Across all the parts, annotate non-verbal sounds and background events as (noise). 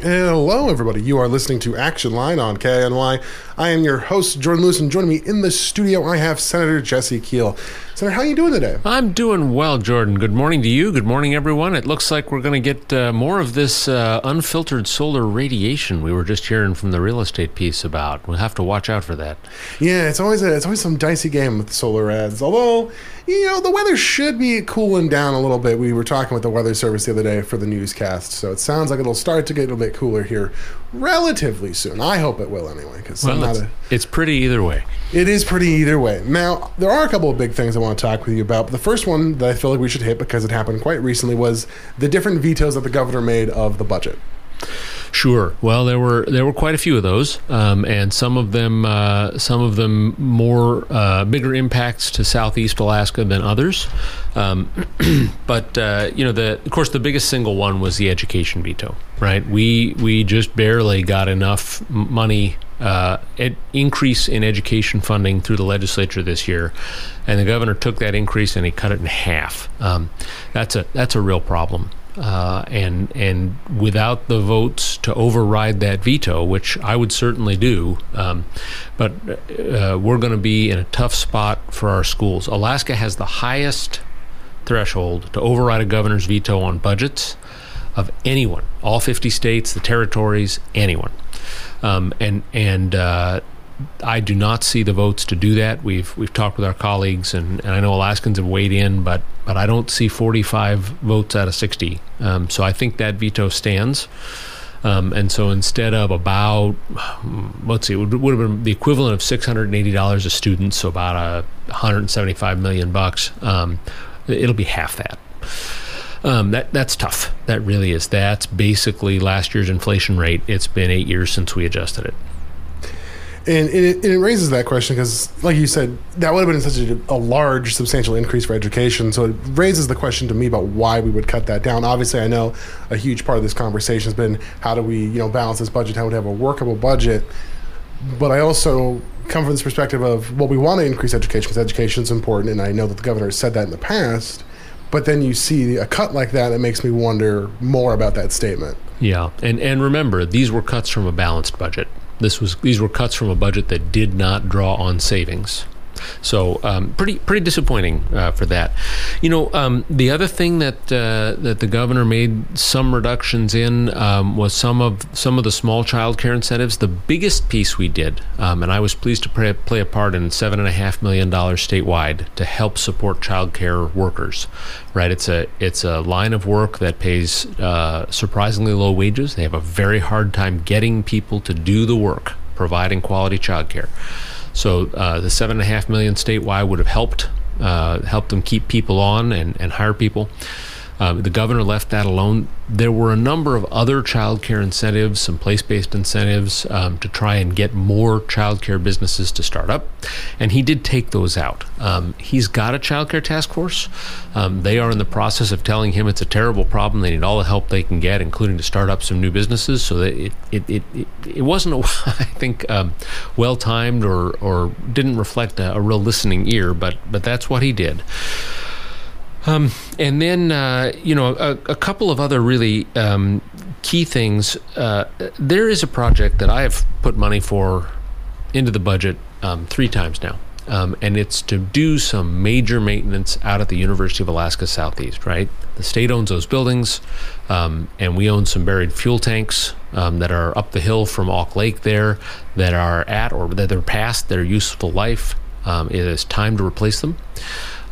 Hello, everybody. You are listening to Action Line on KINY. I am your host, Jordan Lewis, and joining me in the studio, I have Senator Jesse Kiehl. Senator, how are you doing today? I'm doing well, Jordan. Good morning to you. Good morning, everyone. It looks like we're going to get uh, more of this uh, unfiltered solar radiation we were just hearing from the real estate piece about. We'll have to watch out for that. Yeah, it's always a, it's always some dicey game with solar ads. Although, you know, the weather should be cooling down a little bit. We were talking with the weather service the other day for the newscast, so it sounds like it'll start to get a little bit cooler here relatively soon. I hope it will anyway, because well, it's, a, it's pretty either way. It is pretty either way. Now, there are a couple of big things I want to talk with you about. But the first one that I feel like we should hit because it happened quite recently was the different vetoes that the governor made of the budget. Sure. Well, there were there were quite a few of those, um, and some of them uh, some of them more uh, bigger impacts to Southeast Alaska than others. Um, (clears throat) but uh, you know, the of course the biggest single one was the education veto. Right? We we just barely got enough money uh, ed- increase in education funding through the legislature this year, and the governor took that increase and he cut it in half. Um, that's a that's a real problem. Uh, and and without the votes to override that veto, which I would certainly do, um, but uh, we're going to be in a tough spot for our schools. Alaska has the highest threshold to override a governor's veto on budgets of anyone, all 50 states, the territories, anyone, um, and and uh, I do not see the votes to do that. We've we've talked with our colleagues, and, and I know Alaskans have weighed in, but but I don't see 45 votes out of 60. Um, so I think that veto stands. Um, and so instead of about, let's see, it would, would have been the equivalent of $680 a student, so about a 175 million bucks. Um, it'll be half that. Um, that that's tough. That really is. That's basically last year's inflation rate. It's been eight years since we adjusted it. And it, it raises that question because, like you said, that would have been such a, a, large, substantial increase for education. So it raises the question to me about why we would cut that down. Obviously, I know a huge part of this conversation has been how do we, you know, balance this budget? How would we have a workable budget? But I also come from this perspective of well, we want to increase education because education is important, and I know that the governor has said that in the past. But then you see a cut like that, it makes me wonder more about that statement. Yeah, and and remember, these were cuts from a balanced budget. This was these were cuts from a budget that did not draw on savings. So um, pretty pretty disappointing uh, for that. You know, um, the other thing that uh, that the governor made some reductions in um, was some of some of the small child care incentives. The biggest piece we did, um, and I was pleased to play, play a part in seven and a half million dollars statewide to help support child care workers. Right, it's a it's a line of work that pays uh, surprisingly low wages. They have a very hard time getting people to do the work, providing quality child care. So uh, the seven and a half million statewide would have helped uh, help them keep people on and, and hire people. Uh, the governor left that alone. There were a number of other child care incentives, some place based incentives um, to try and get more child care businesses to start up. And he did take those out. Um, he's got a child care task force. Um, they are in the process of telling him it's a terrible problem. They need all the help they can get, including to start up some new businesses. So that it, it, it, it, wasn't, a, (laughs) I think, um, well timed or, or didn't reflect a, a real listening ear, but, but that's what he did. Um, and then, uh, you know, a, a, couple of other really um, key things. Uh, there is a project that I have put money for into the budget um, three times now. Um, and it's to do some major maintenance out at the University of Alaska Southeast, right? The state owns those buildings, um, and we own some buried fuel tanks um, that are up the hill from Auk Lake there that are at or that they're past their useful life. it is time to replace them.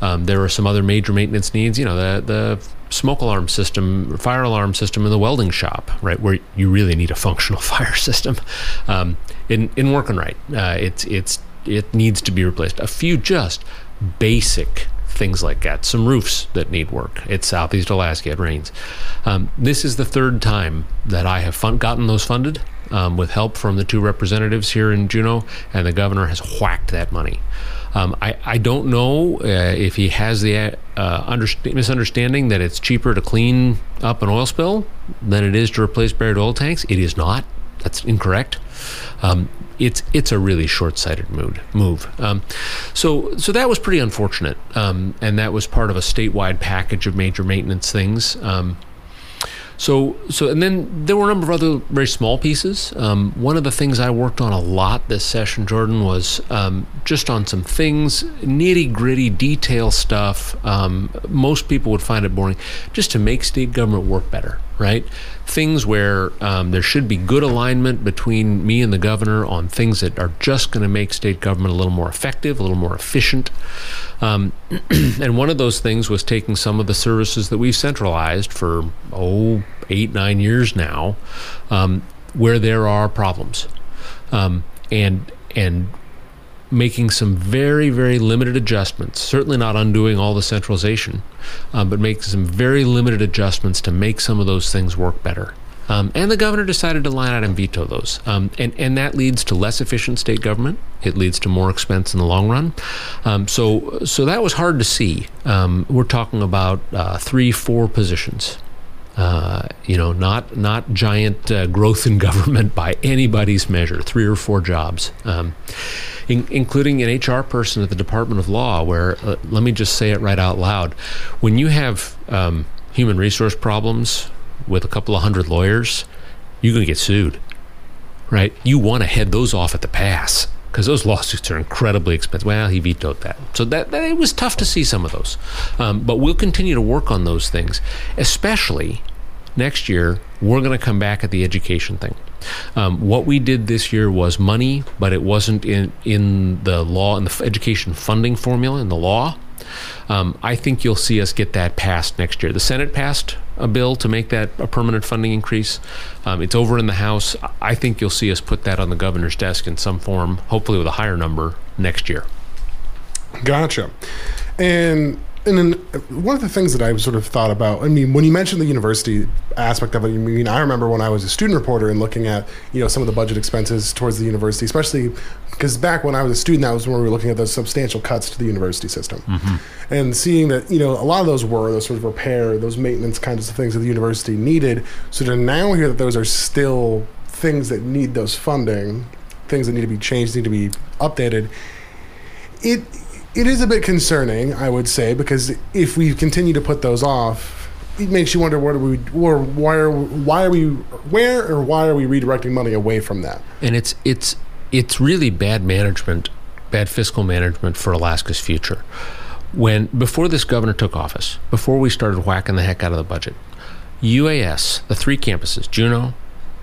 Um, there are some other major maintenance needs. You know, the the smoke alarm system, fire alarm system in the welding shop, right, where you really need a functional (laughs) fire system, um, in in working right. Uh, it's it's it needs to be replaced. A few just basic things like that. Some roofs that need work. It's Southeast Alaska. It rains. Um, this is the third time that I have fun- gotten those funded um, with help from the two representatives here in Juneau, and the governor has whacked that money. Um, I, I don't know uh, if he has the uh, underst- misunderstanding that it's cheaper to clean up an oil spill than it is to replace buried oil tanks. It is not. That's incorrect. Um, it's it's a really short-sighted mood, move. Um, so so that was pretty unfortunate, um, and that was part of a statewide package of major maintenance things. So, so, and then there were a number of other very small pieces. Um, one of the things I worked on a lot this session, Jordan, was um, just on some things, nitty gritty detail stuff. Um, most people would find it boring, just to make state government work better, right? Things where um, there should be good alignment between me and the governor on things that are just going to make state government a little more effective, a little more efficient. Um, (clears throat) and one of those things was taking some of the services that we've centralized for, oh, eight, nine years now, um, where there are problems. Um, and, and making some very, very limited adjustments, certainly not undoing all the centralization, um, but making some very limited adjustments to make some of those things work better. Um, and the governor decided to line out and veto those. Um, and, and that leads to less efficient state government. It leads to more expense in the long run. Um, so, so that was hard to see. Um, we're talking about uh, three, four positions. Uh, you know, not not giant uh, growth in (laughs) government by anybody's measure. Three or four jobs, um, in, including an HR person at the Department of Law. Where uh, let me just say it right out loud: when you have um, human resource problems with a couple of hundred lawyers, you're going to get sued, right? You want to head those off at the pass because those lawsuits are incredibly expensive. Well, he vetoed that, so that, that it was tough to see some of those. Um, but we'll continue to work on those things, especially next year. We're going to come back at the education thing. Um, what we did this year was money, but it wasn't in in the law and the education funding formula in the law. Um, I think you'll see us get that passed next year. The Senate passed a bill to make that a permanent funding increase. Um, it's over in the House. I think you'll see us put that on the governor's desk in some form, hopefully with a higher number next year. Gotcha. And and then one of the things that I sort of thought about, I mean, when you mentioned the university aspect of it, I mean, I remember when I was a student reporter and looking at, you know, some of the budget expenses towards the university, especially because back when I was a student, that was when we were looking at those substantial cuts to the university system. Mm-hmm. And seeing that, you know, a lot of those were those sort of repair, those maintenance kinds of things that the university needed. So to now hear that those are still things that need those funding, things that need to be changed, need to be updated, it it is a bit concerning, I would say, because if we continue to put those off, it makes you wonder what are we or why are why are we where or why are we redirecting money away from that? And it's it's it's really bad management, bad fiscal management for Alaska's future. When before this governor took office, before we started whacking the heck out of the budget, UAS, the three campuses, Juneau,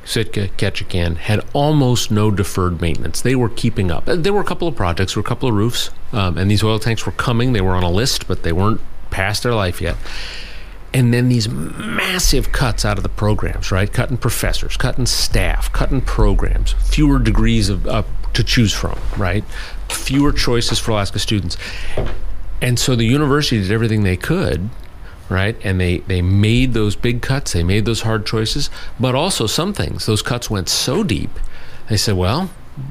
Sitka, Ketchikan had almost no deferred maintenance. They were keeping up. There were a couple of projects, there were a couple of roofs, um, and these oil tanks were coming. They were on a list, but they weren't past their life yet. And then these massive cuts out of the programs, right? Cutting professors, cutting staff, cutting programs, fewer degrees of uh, to choose from, right? Fewer choices for Alaska students. And so the university did everything they could right? And they, they made those big cuts, they made those hard choices, but also some things, those cuts went so deep, they said, well,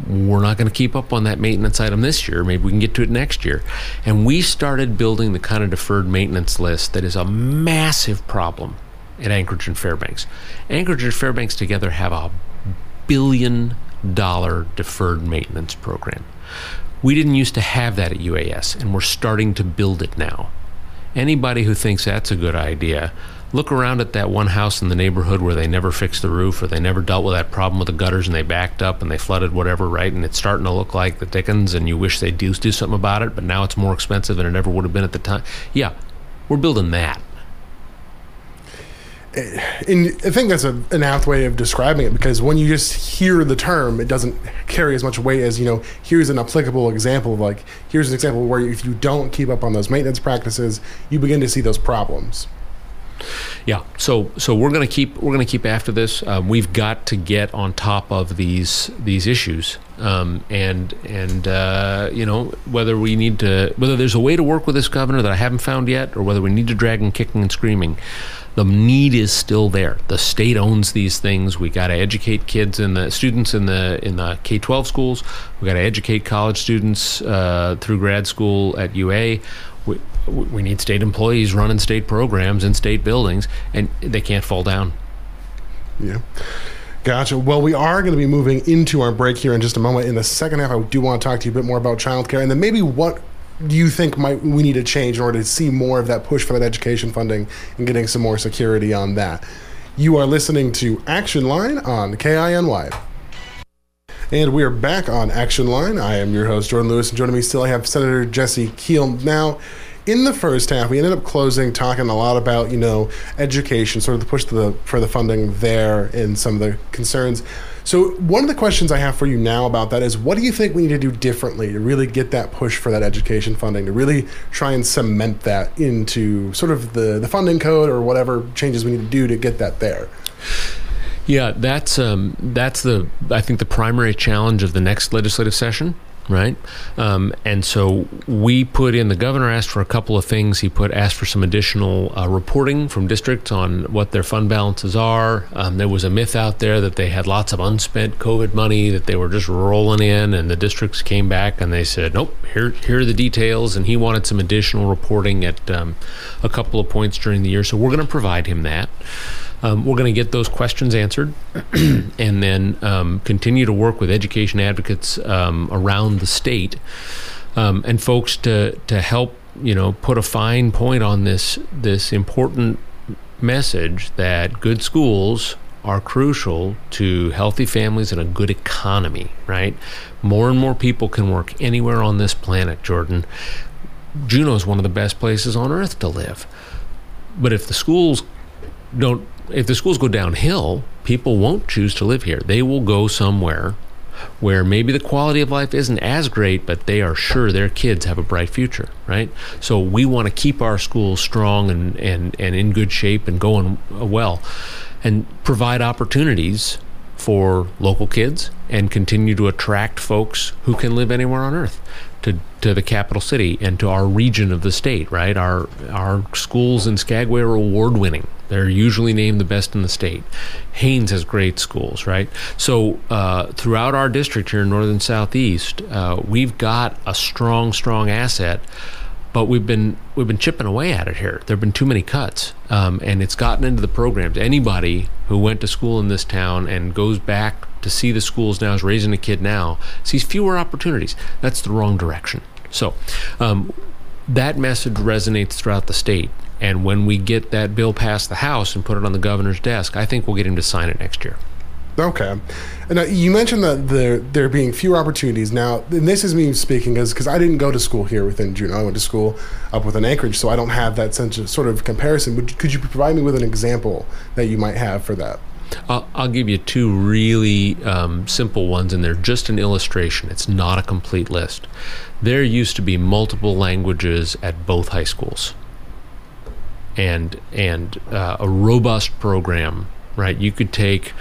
we're not going to keep up on that maintenance item this year. Maybe we can get to it next year. And we started building the kind of deferred maintenance list that is a massive problem at Anchorage and Fairbanks. Anchorage and Fairbanks together have a billion dollar deferred maintenance program. We didn't used to have that at UAS, and we're starting to build it now. Anybody who thinks that's a good idea, look around at that one house in the neighborhood where they never fixed the roof or they never dealt with that problem with the gutters and they backed up and they flooded whatever, right? And it's starting to look like the Dickens and you wish they'd do, do something about it, but now it's more expensive than it ever would have been at the time. Yeah, we're building that. And I think that's a, an apt way of describing it because when you just hear the term, it doesn't carry as much weight as, you know, here's an applicable example of like, here's an example where if you don't keep up on those maintenance practices, you begin to see those problems. Yeah, so so we're to keep we're to keep after this. Um, we've got to get on top of these these issues, um, and and uh, you know whether we need to whether there's a way to work with this governor that I haven't found yet, or whether we need to drag him kicking and screaming the need is still there. The state owns these things. We got to educate kids and the students in the in the K twelve schools. We got to educate college students uh, through grad school at UA. We, we need state employees running state programs in state buildings, and they can't fall down. Yeah. Gotcha. Well, we are going to be moving into our break here in just a moment. In the second half, I do want to talk to you a bit more about childcare and then maybe what do you think might we need to change in order to see more of that push for that education funding and getting some more security on that? You are listening to Action Line on KINY. And we are back on Action Line. I am your host, Jordan Lewis, and joining me still I have Senator Jesse Kiehl. Now, in the first half, we ended up closing talking a lot about, you know, education, sort of the push the, for the funding there and some of the concerns. So, one of the questions I have for you now about that is what do you think we need to do differently to really get that push for that education funding, to really try and cement that into sort of the, the funding code or whatever changes we need to do to get that there? Yeah, that's um, that's the I think the primary challenge of the next legislative session right? Um, and so we put in. The governor asked for a couple of things. He put asked for some additional uh, reporting from districts on what their fund balances are. Um, there was a myth out there that they had lots of unspent COVID money that they were just rolling in, and the districts came back and they said, "Nope, here here are the details." And he wanted some additional reporting at um, a couple of points during the year. So we're going to provide him that. Um, we're going to get those questions answered (clears throat) and then um, continue to work with education advocates um, around the state um, and folks to, to help you know put a fine point on this this important message that good schools are crucial to healthy families and a good economy, right? More and more people can work anywhere on this planet, Jordan. Juneau is one of the best places on earth to live. But if the schools don't if the schools go downhill, people won't choose to live here. They will go somewhere where maybe the quality of life isn't as great, but they are sure their kids have a bright future, right? So we want to keep our schools strong and, and, and in good shape and going well and provide opportunities for local kids and continue to attract folks who can live anywhere on earth to, to the capital city and to our region of the state, right? Our, our schools in Skagway are award winning they're usually named the best in the state. Haines has great schools, right? So uh, throughout our district here in northern southeast, uh, we've got a strong, strong asset. But we've been we've been chipping away at it here. There've been too many cuts, um, and it's gotten into the programs. Anybody who went to school in this town and goes back to see the schools now, is raising a kid now, sees fewer opportunities. That's the wrong direction. So, um, that message resonates throughout the state. And when we get that bill past the House and put it on the governor's desk, I think we'll get him to sign it next year. Okay. And uh, you mentioned that there there being fewer opportunities. Now, and this is me speaking because I didn't go to school here within Juneau. I went to school up within Anchorage, so I don't have that sense of sort of comparison. Would, could you provide me with an example that you might have for that? I'll, I'll give you two really um, simple ones, and they're just an illustration. It's not a complete list. There used to be multiple languages at both high schools and and uh, a robust program. Right, you could take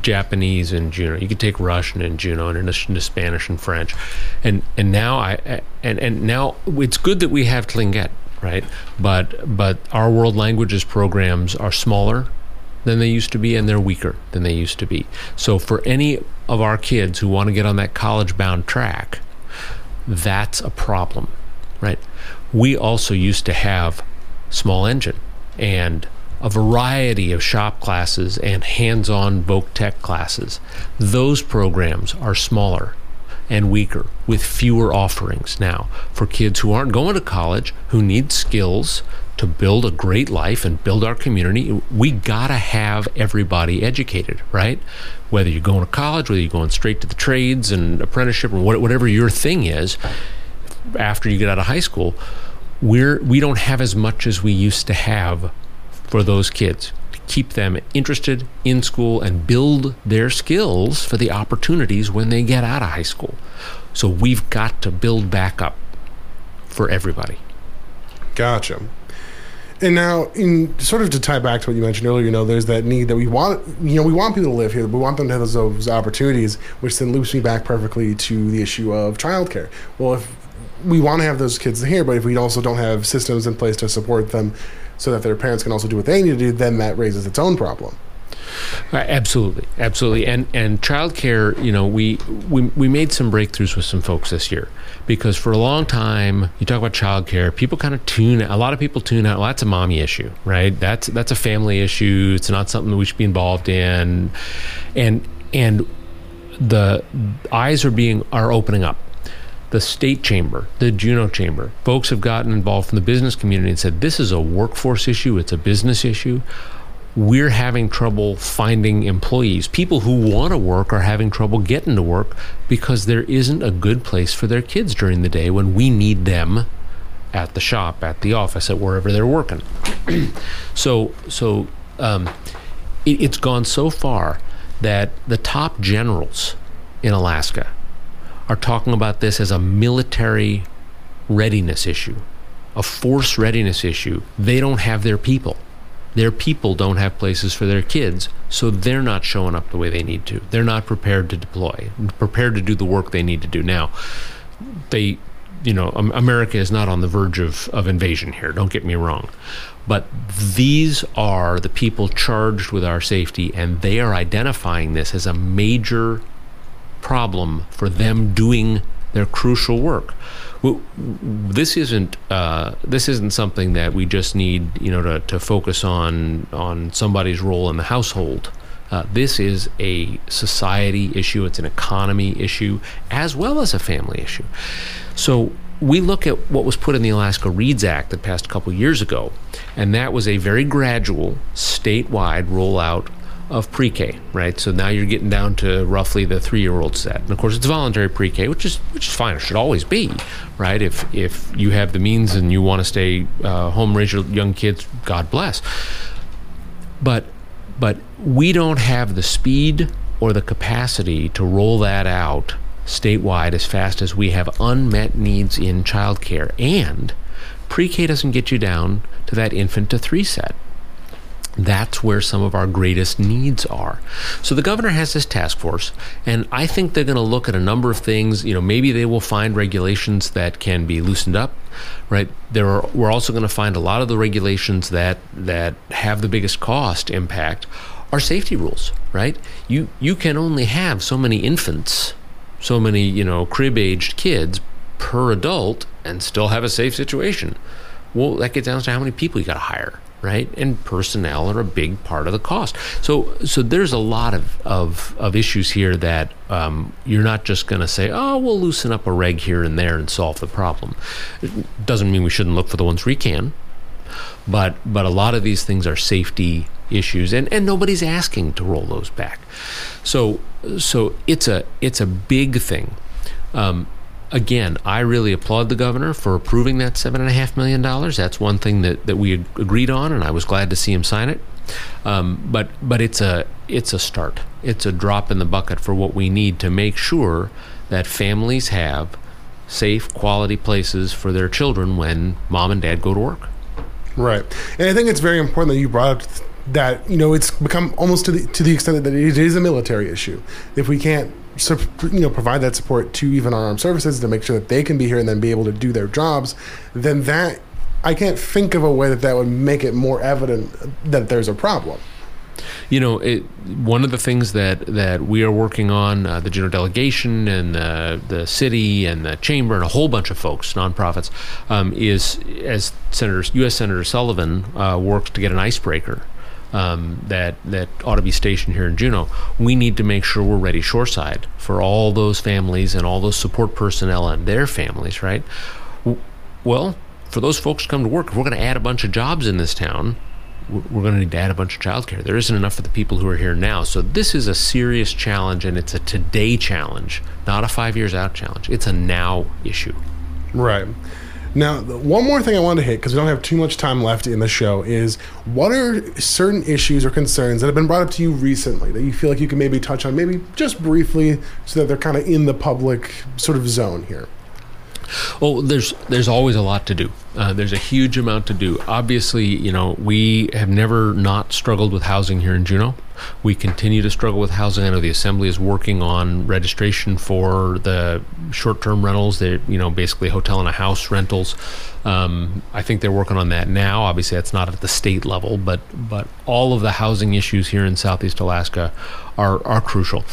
Japanese in Juneau, you could take Russian in Juneau, in addition to Spanish and French, and and now I and and now it's good that we have Tlingit, right? But but our world languages programs are smaller than they used to be and they're weaker than they used to be. So for any of our kids who want to get on that college bound track, that's a problem, right? We also used to have small engine and a variety of shop classes and hands on voc tech classes. Those programs are smaller and weaker with fewer offerings now for kids who aren't going to college, who need skills to build a great life and build our community. We gotta have everybody educated, right? Whether you're going to college, whether you're going straight to the trades and apprenticeship, or whatever your thing is after you get out of high school we're we don't have as much as we used to have for those kids to keep them interested in school and build their skills for the opportunities when they get out of high school. So we've got to build back up for everybody. Gotcha. And now, in sort of to tie back to what you mentioned earlier, you know, there's that need that we want, you know, we want people to live here. But we want them to have those, those opportunities, which then loops me back perfectly to the issue of childcare. Well, if we want to have those kids here, but if we also don't have systems in place to support them so that their parents can also do what they need to do, then that raises its own problem. Uh, absolutely, absolutely, and and childcare. You know, we, we we made some breakthroughs with some folks this year because for a long time, you talk about childcare, people kind of tune. A lot of people tune out. Well, that's a mommy issue, right? That's that's a family issue. It's not something that we should be involved in, and and the eyes are being are opening up the state chamber, the Juneau chamber, folks have gotten involved from the business community and said this is a workforce issue, it's a business issue. we're having trouble finding employees. People who want to work are having trouble getting to work because there isn't a good place for their kids during the day when we need them at the shop, at the office, at wherever they're working. (clears throat) so, so um, it, it's gone so far that the top generals in Alaska are talking about this as a military readiness issue, a force readiness issue. They don't have their people their people don't have places for their kids, so they're not showing up the way they need to. They're not prepared to deploy, prepared to do the work they need to do. Now, they, you know, America is not on the verge of, of invasion here, don't get me wrong. But these are the people charged with our safety, and they are identifying this as a major problem for them doing their crucial work this isn't uh, this isn't something that we just need you know to, to focus on on somebody's role in the household. Uh, this is a society issue. It's an economy issue as well as a family issue. So we look at what was put in the Alaska Reads Act that passed a couple years ago, and that was a very gradual statewide rollout of pre-K, right? So now you're getting down to roughly the three-year-old set, and of course it's voluntary pre-K, which is which is fine. It should always be, right? If if you have the means and you want to stay uh, home, raise your young kids, God bless. But but we don't have the speed or the capacity to roll that out statewide as fast as we have unmet needs in childcare, and pre-K doesn't get you down to that infant to three set that's where some of our greatest needs are. So the governor has this task force, and I think they're going to look at a number of things. You know, maybe they will find regulations that can be loosened up, right? There are, we're also going to find a lot of the regulations that that have the biggest cost impact are safety rules, right? You you can only have so many infants, so many you know crib aged kids per adult, and still have a safe situation. Well, that gets down to how many people you got to hire right? And personnel are a big part of the cost. So, so there's a lot of of, of issues here that um, you're not just going to say, oh, we'll loosen up a reg here and there and solve the problem. It doesn't mean we shouldn't look for the ones we can, but but a lot of these things are safety issues, and and nobody's asking to roll those back. So so it's a it's a big thing. Um, again, I really applaud the governor for approving that $7.5 million. That's one thing that, that we agreed on, and I was glad to see him sign it. Um, but but it's a it's a start. It's a drop in the bucket for what we need to make sure that families have safe, quality places for their children when mom and dad go to work. Right, and I think it's very important that you brought up that you know it's become almost to the to the extent that it is a military issue. If we can't you know provide that support to even our armed services to make sure that they can be here and then be able to do their jobs, then that I can't think of a way that that would make it more evident that there's a problem. You know, it, one of the things that, that we are working on, uh, the general delegation and the, the city and the chamber and a whole bunch of folks, nonprofits, um, is as Senator U.S. Senator Sullivan uh, works to get an icebreaker um, that that ought to be stationed here in Juneau. We need to make sure we're ready shoreside for all those families and all those support personnel and their families. Right? Well, for those folks to come to work, if we're going to add a bunch of jobs in this town, we're going to need to add a bunch of childcare. There isn't enough for the people who are here now. So this is a serious challenge, and it's a today challenge, not a five years out challenge. It's a now issue. Right. Now, one more thing I wanted to hit because we don't have too much time left in the show is what are certain issues or concerns that have been brought up to you recently that you feel like you can maybe touch on, maybe just briefly, so that they're kind of in the public sort of zone here? Well, there's there's always a lot to do. Uh, there's a huge amount to do. Obviously, you know we have never not struggled with housing here in Juneau. We continue to struggle with housing. I know the assembly is working on registration for the short-term rentals. They, you know, basically hotel and a house rentals. Um, I think they're working on that now. Obviously, that's not at the state level, but but all of the housing issues here in Southeast Alaska are are crucial.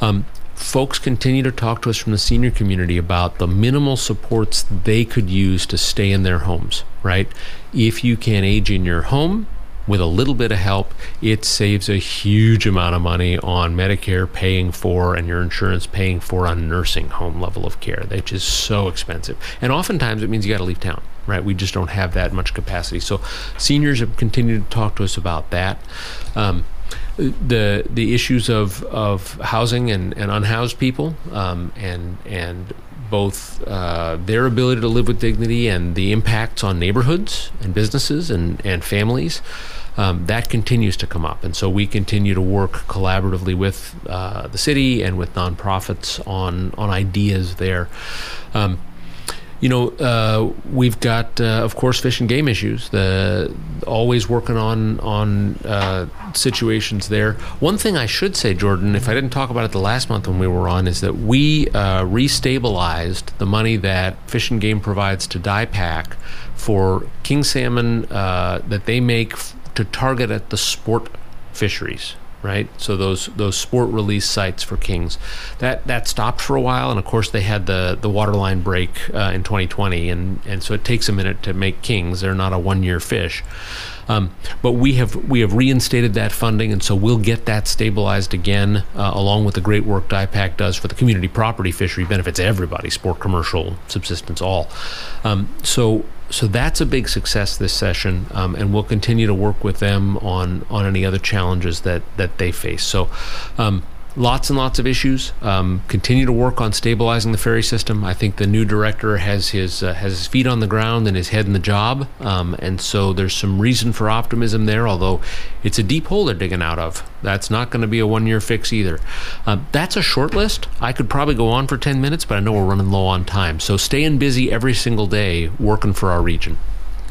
Um, folks continue to talk to us from the senior community about the minimal supports they could use to stay in their homes, right? If you can age in your home, with a little bit of help, it saves a huge amount of money on Medicare paying for and your insurance paying for a nursing home level of care, which is so expensive. And oftentimes it means you got to leave town, right? We just don't have that much capacity. So seniors have continued to talk to us about that. Um, the the issues of, of housing and, and unhoused people um, and and both uh, their ability to live with dignity and the impacts on neighborhoods and businesses and, and families, um, that continues to come up. And so we continue to work collaboratively with uh, the city and with nonprofits on, on ideas there. Um, you know, uh, we've got, uh, of course, fish and game issues. The always working on on uh, situations there. One thing I should say, Jordan, if I didn't talk about it the last month when we were on, is that we uh, restabilized the money that Fish and Game provides to DIPAC for king salmon uh, that they make f- to target at the sport fisheries right? So those those sport release sites for kings, that that stopped for a while, and of course they had the the waterline break uh, in 2020, and and so it takes a minute to make kings. They're not a one year fish. Um, but we have we have reinstated that funding, and so we'll get that stabilized again, uh, along with the great work DIPAC does for the community property fishery benefits everybody, sport, commercial, subsistence, all. Um, so so that's a big success this session, um, and we'll continue to work with them on on any other challenges that that they face. So. Um, lots and lots of issues. Um, continue to work on stabilizing the ferry system. I think the new director has his uh, has his feet on the ground and his head in the job, um, and so there's some reason for optimism there. Although it's a deep hole they're digging out of. That's not going to be a one year fix either. Um, that's a short list. I could probably go on for ten minutes, but I know we're running low on time. So staying busy every single day working for our region.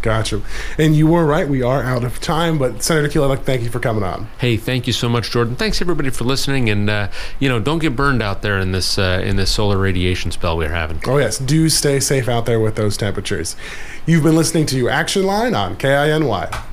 Gotcha. And you were right. We are out of time. But Senator Kiehl, I'd like thank you for coming on. Hey, thank you so much, Jordan. Thanks everybody for listening. And uh, you know, don't get burned out there in this uh, in this solar radiation spell we're having. Oh yes, do stay safe out there with those temperatures. You've been listening to Action Line on KINY.